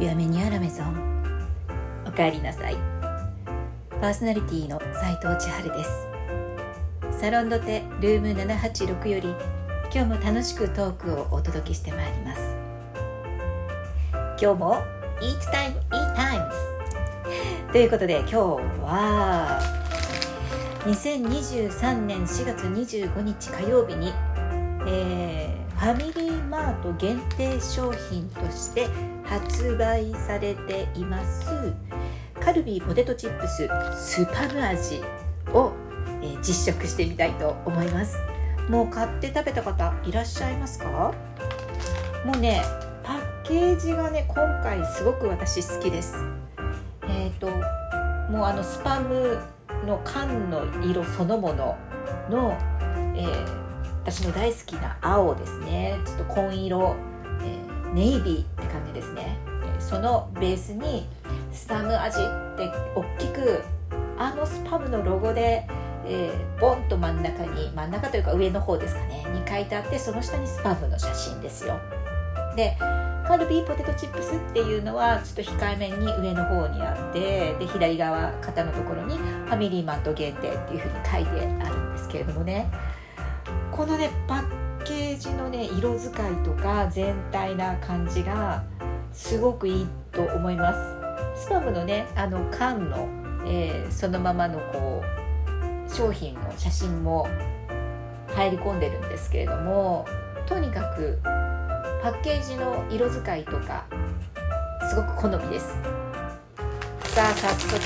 ビアメニアラメゾンおかえりなさい。パーソナリティの斉藤千春です。サロンドテルーム786より今日も楽しくトークをお届けしてまいります。今日も Eat Time Eat Times ということで今日は2023年4月25日火曜日に、えー、ファミリーマート限定商品として発売されています。カルビーポテトチップススパム味を、えー、実食してみたいと思います。もう買って食べた方いらっしゃいますか？もうねパッケージがね今回すごく私好きです。えっ、ー、ともうあのスパムの缶の色そのものの、えー、私の大好きな青ですね。ちょっと紺色、えー、ネイビーって感じですね。そのベースにスパム味って大きくあのスパムのロゴで、えー、ボンと真ん中に真ん中というか上の方ですかね。に書いてあってその下にスパムの写真ですよ。でカルビーポテトチップスっていうのはちょっと控えめに上の方にあってで左側肩のところにファミリーマート限定っていうふうに書いてあるんですけれどもね。このねパッケージのね色使いとか全体な感じがすごくいいと思います。スパムのねあの缶の、えー、そのままのこう商品の写真も入り込んでるんですけれどもとにかくパッケージの色使いとかすごく好みです。さあ早速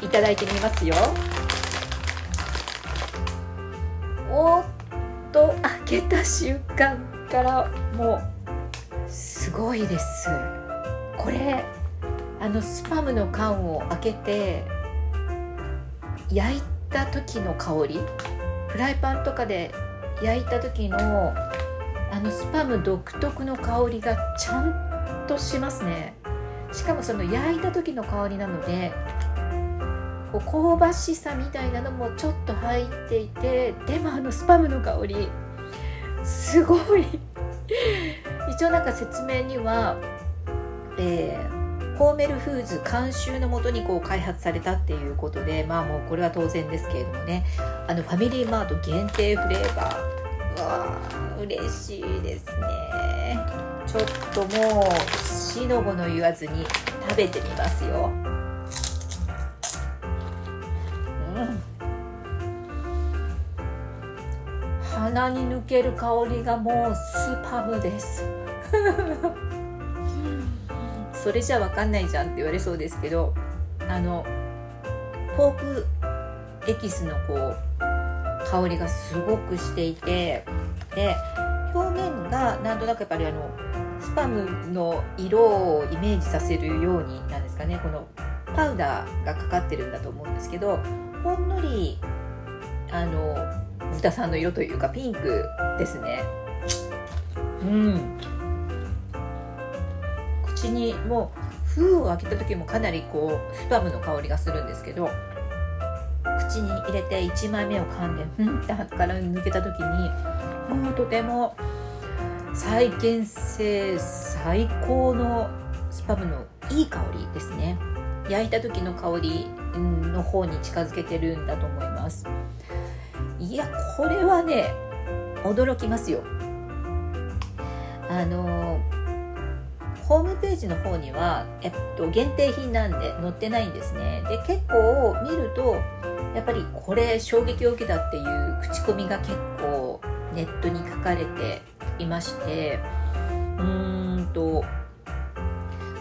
いただいてみますよ。おっと開けた瞬間からもうすごいです。これあのスパムの缶を開けて焼いた時の香り？フライパンとかで焼いた時のあのスパム独特の香りがちゃんとしますね。しかもその焼いた時の香りなのでこう香ばしさみたいなのもちょっと入っていてでもあのスパムの香りすごい。一応なんか説明には、えー、ホーメルフーズ監修のもとにこう開発されたっていうことでまあもうこれは当然ですけれどもねあのファミリーマート限定フレーバー。うわー嬉しいですね。ちょっともうしのごの言わずに食べてみますよ。鼻に抜ける香りがもうスパムです。それじゃ分かんないじゃんって言われそうですけどあのポークエキスのこう香りがすごくしていてで表面がなんとなくやっぱりあのスパムの色をイメージさせるようになんですかね。このパウダーがかかってるんだと思うんですけどほんのりあの豚さんの色というかピンクですね。うん。口にもう封を開けた時もかなりこうスパムの香りがするんですけど口に入れて1枚目を噛んでふんって鼻から抜けた時にもうとても再現性最高のスパムのいい香りですね。焼いた時の香りの方に近づけてるんだと思います。いやこれはね驚きますよ。あのホームページの方には、えっと、限定品なんで載ってないんですね。で結構見るとやっぱりこれ衝撃を受けたっていう口コミが結構ネットに書かれていましてうーんと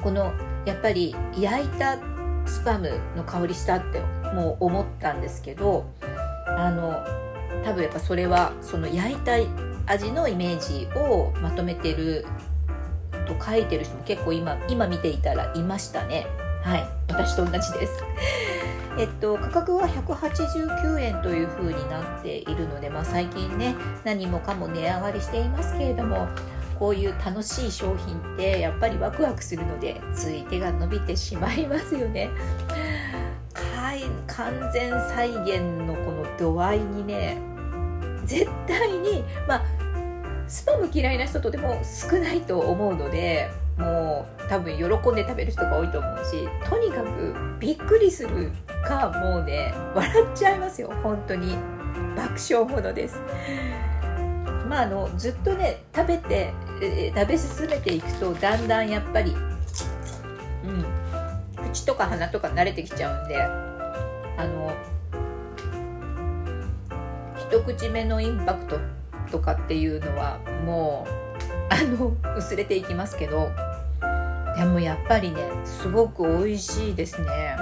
このやっぱり焼いたスパムの香りしたってもう思ったんですけどあの多分やっぱそれはその焼いた味のイメージをまとめてると書いてる人も結構今今見ていたらいましたね。はい。私と同じです。えっと、価格は189円という風になっているので、まあ、最近ね何もかも値上がりしていますけれどもこういう楽しい商品ってやっぱりワクワクするのでつい手が伸びてしまいますよね。完全再現のこの度合いにね絶対にまあスパム嫌いな人とても少ないと思うのでもも多分喜んで食べる人が多いと思うしとにかくびっくりするかもうね笑っちゃいますよ本当に。爆笑ものです。まああのずっとね食べて、えー、食べ進めていくとだんだんやっぱりうん口とか鼻とか慣れてきちゃうんであの一口目のインパクトとかっていうのはもうあの薄れていきますけどでもやっぱりねすごく美味しいですね。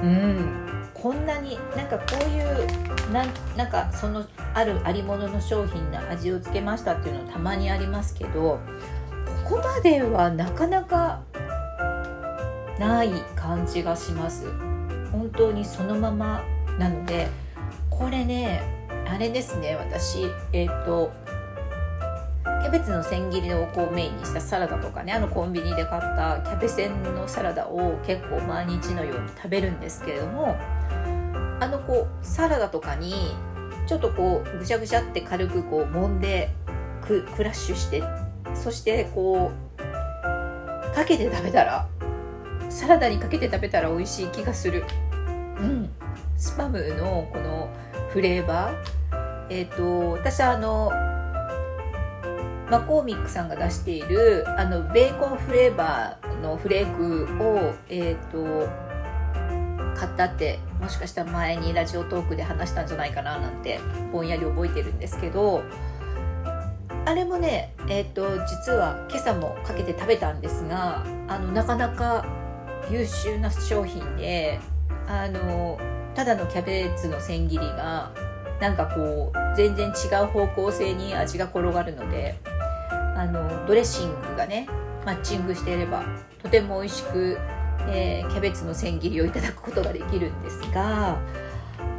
うん。こんなになんかこういうなんなんかそのあるありものの商品の味をつけましたっていうのたまにありますけどここまではなかなかない感じがします。本当にそのままなのでこれねあれですね私えっ、ー、とキャベツの千切りをこうメインにしたサラダとかねあのコンビニで買ったキャベセンのサラダを結構毎日のように食べるんですけれどもあのこうサラダとかにちょっとこうぐしゃぐしゃって軽くこう揉んでククラッシュしてそしてこうかけて食べたらサラダにかけて食べたら美味しい気がする。うん。スパムのこのフレーバー。えっ、ー、と私はあのマコーミックさんが出しているあのベーコンフレーバーのフレークをえっ、ー、と買ったってもしかしたら前にラジオトークで話したんじゃないかななんてぼんやり覚えてるんですけどあれもねえっ、ー、と実は今朝もかけて食べたんですがあのなかなか優秀な商品であのただのキャベツの千切りがなんかこう全然違う方向性に味が転がるのであのドレッシングがねマッチングしていればとても美味しく、えー、キャベツの千切りをいただくことができるんですが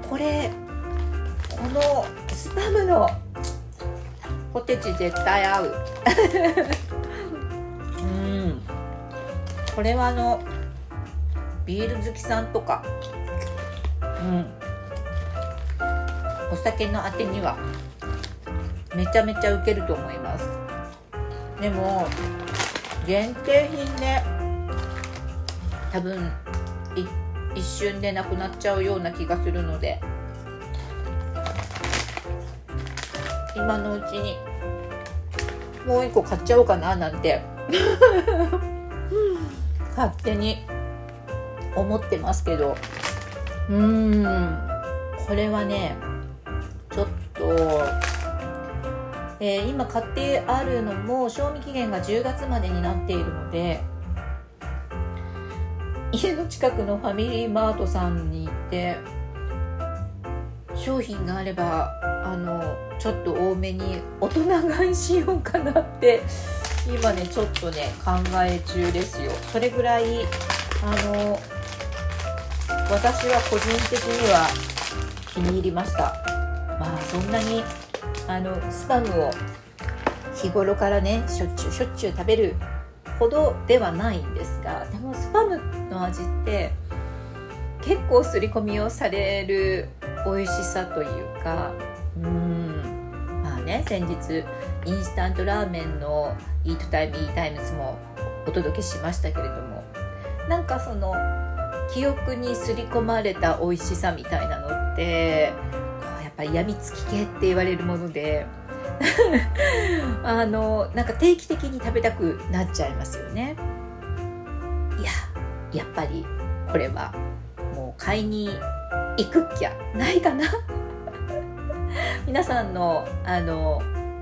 これこのスパムのポテチ絶対合う。うん。これはあのビール好きさんとかうん。お酒のあてにはめちゃめちゃウケると思います。でも限定品で多分一瞬でなくなっちゃうような気がするので今のうちにもう一個買っちゃおうかななんて 勝手に思ってますけどうーん。これはねちょっと、えー、今買ってあるのも賞味期限が10月までになっているので家の近くのファミリーマートさんに行って商品があればあのちょっと多めに大人買いしようかなって今ねちょっとね考え中ですよ。それぐらいあの私は個人的には気に入りました。まあそんなにあのスパムを日頃からねしょっちゅうしょっちゅう食べるほどではないんですがでもスパムの味って結構すり込みをされる美味しさというかうんまあね先日インスタントラーメンの「イートタイムイータイムズ」もお届けしましたけれどもなんかその記憶に刷り込まれた美味しさみたいなのってやっぱりやみつき系って言われるもので あのなんか定期的に食べたくなっちゃいますよね。いややっぱりこれはもう買いに行くっきゃないかな。皆さんのあの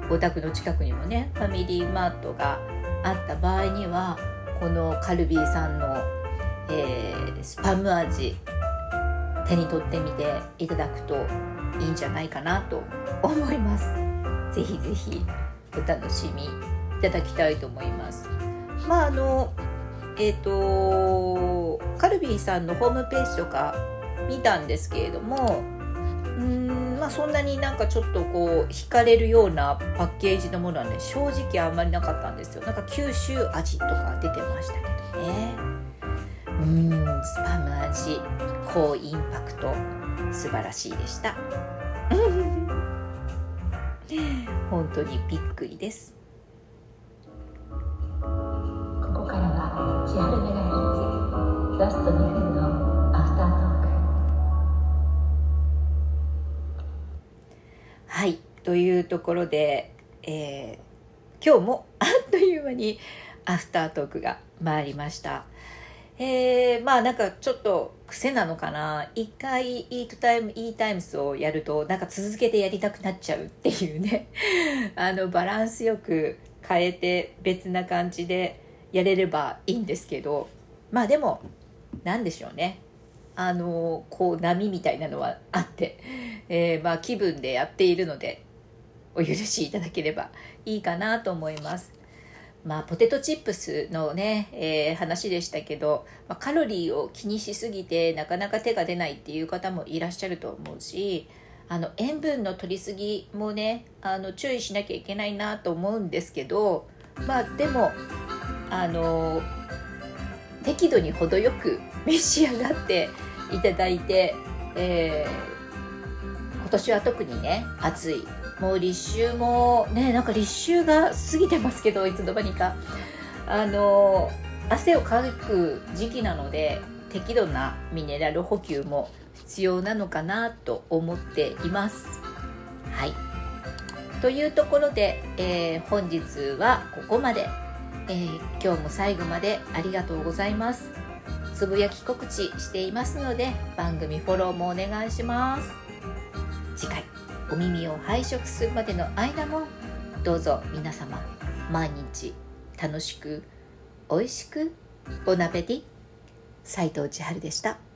お宅の近くにもねファミリーマートがあった場合にはこのカルビーさんのえー、スパム味手に取ってみていただくといいんじゃないかなと思います。ぜひぜひお楽しみいただきたいと思います。まああのえっ、ー、とカルビーさんのホームページとか見たんですけれどもうんまあそんなになんかちょっとこう惹かれるようなパッケージのものはね正直あんまりなかったんですよ。なんか九州味とか出てましたけどね。うん凄まじい。高インパクト素晴らしいでした。本当にびっくりです。ここからは千春メガヘルツラスト2分のアフタートーク。はいというところで、えー、今日もあっという間にアフタートークが回りました。えー、まあなんかちょっと癖なのかな。一回イートタイム E タイムスをやるとなんか続けてやりたくなっちゃうっていうね。あのバランスよく変えて別な感じでやれればいいんですけど。まあでも何でしょうね。あのこう波みたいなのはあって、えー、まあ気分でやっているのでお許しいただければいいかなと思います。まあ、ポテトチップスのね、えー、話でしたけど、まあ、カロリーを気にしすぎてなかなか手が出ないっていう方もいらっしゃると思うしあの塩分の取りすぎもねあの注意しなきゃいけないなと思うんですけどまあでもあの適度に程よく 召し上がっていただいて、えー、今年は特にね暑いもう立秋もねなんか立秋が過ぎてますけどいつの間にか。あの汗をかく時期なので適度なミネラル補給も必要なのかなと思っています。はい。というところで、えー、本日はここまで、えー、今日も最後までありがとうございます。つぶやき告知していますので番組フォローもお願いします。次回。お耳を拝食するまでの間もどうぞ皆様毎日楽しく美味しくお鍋で斉藤千春でした。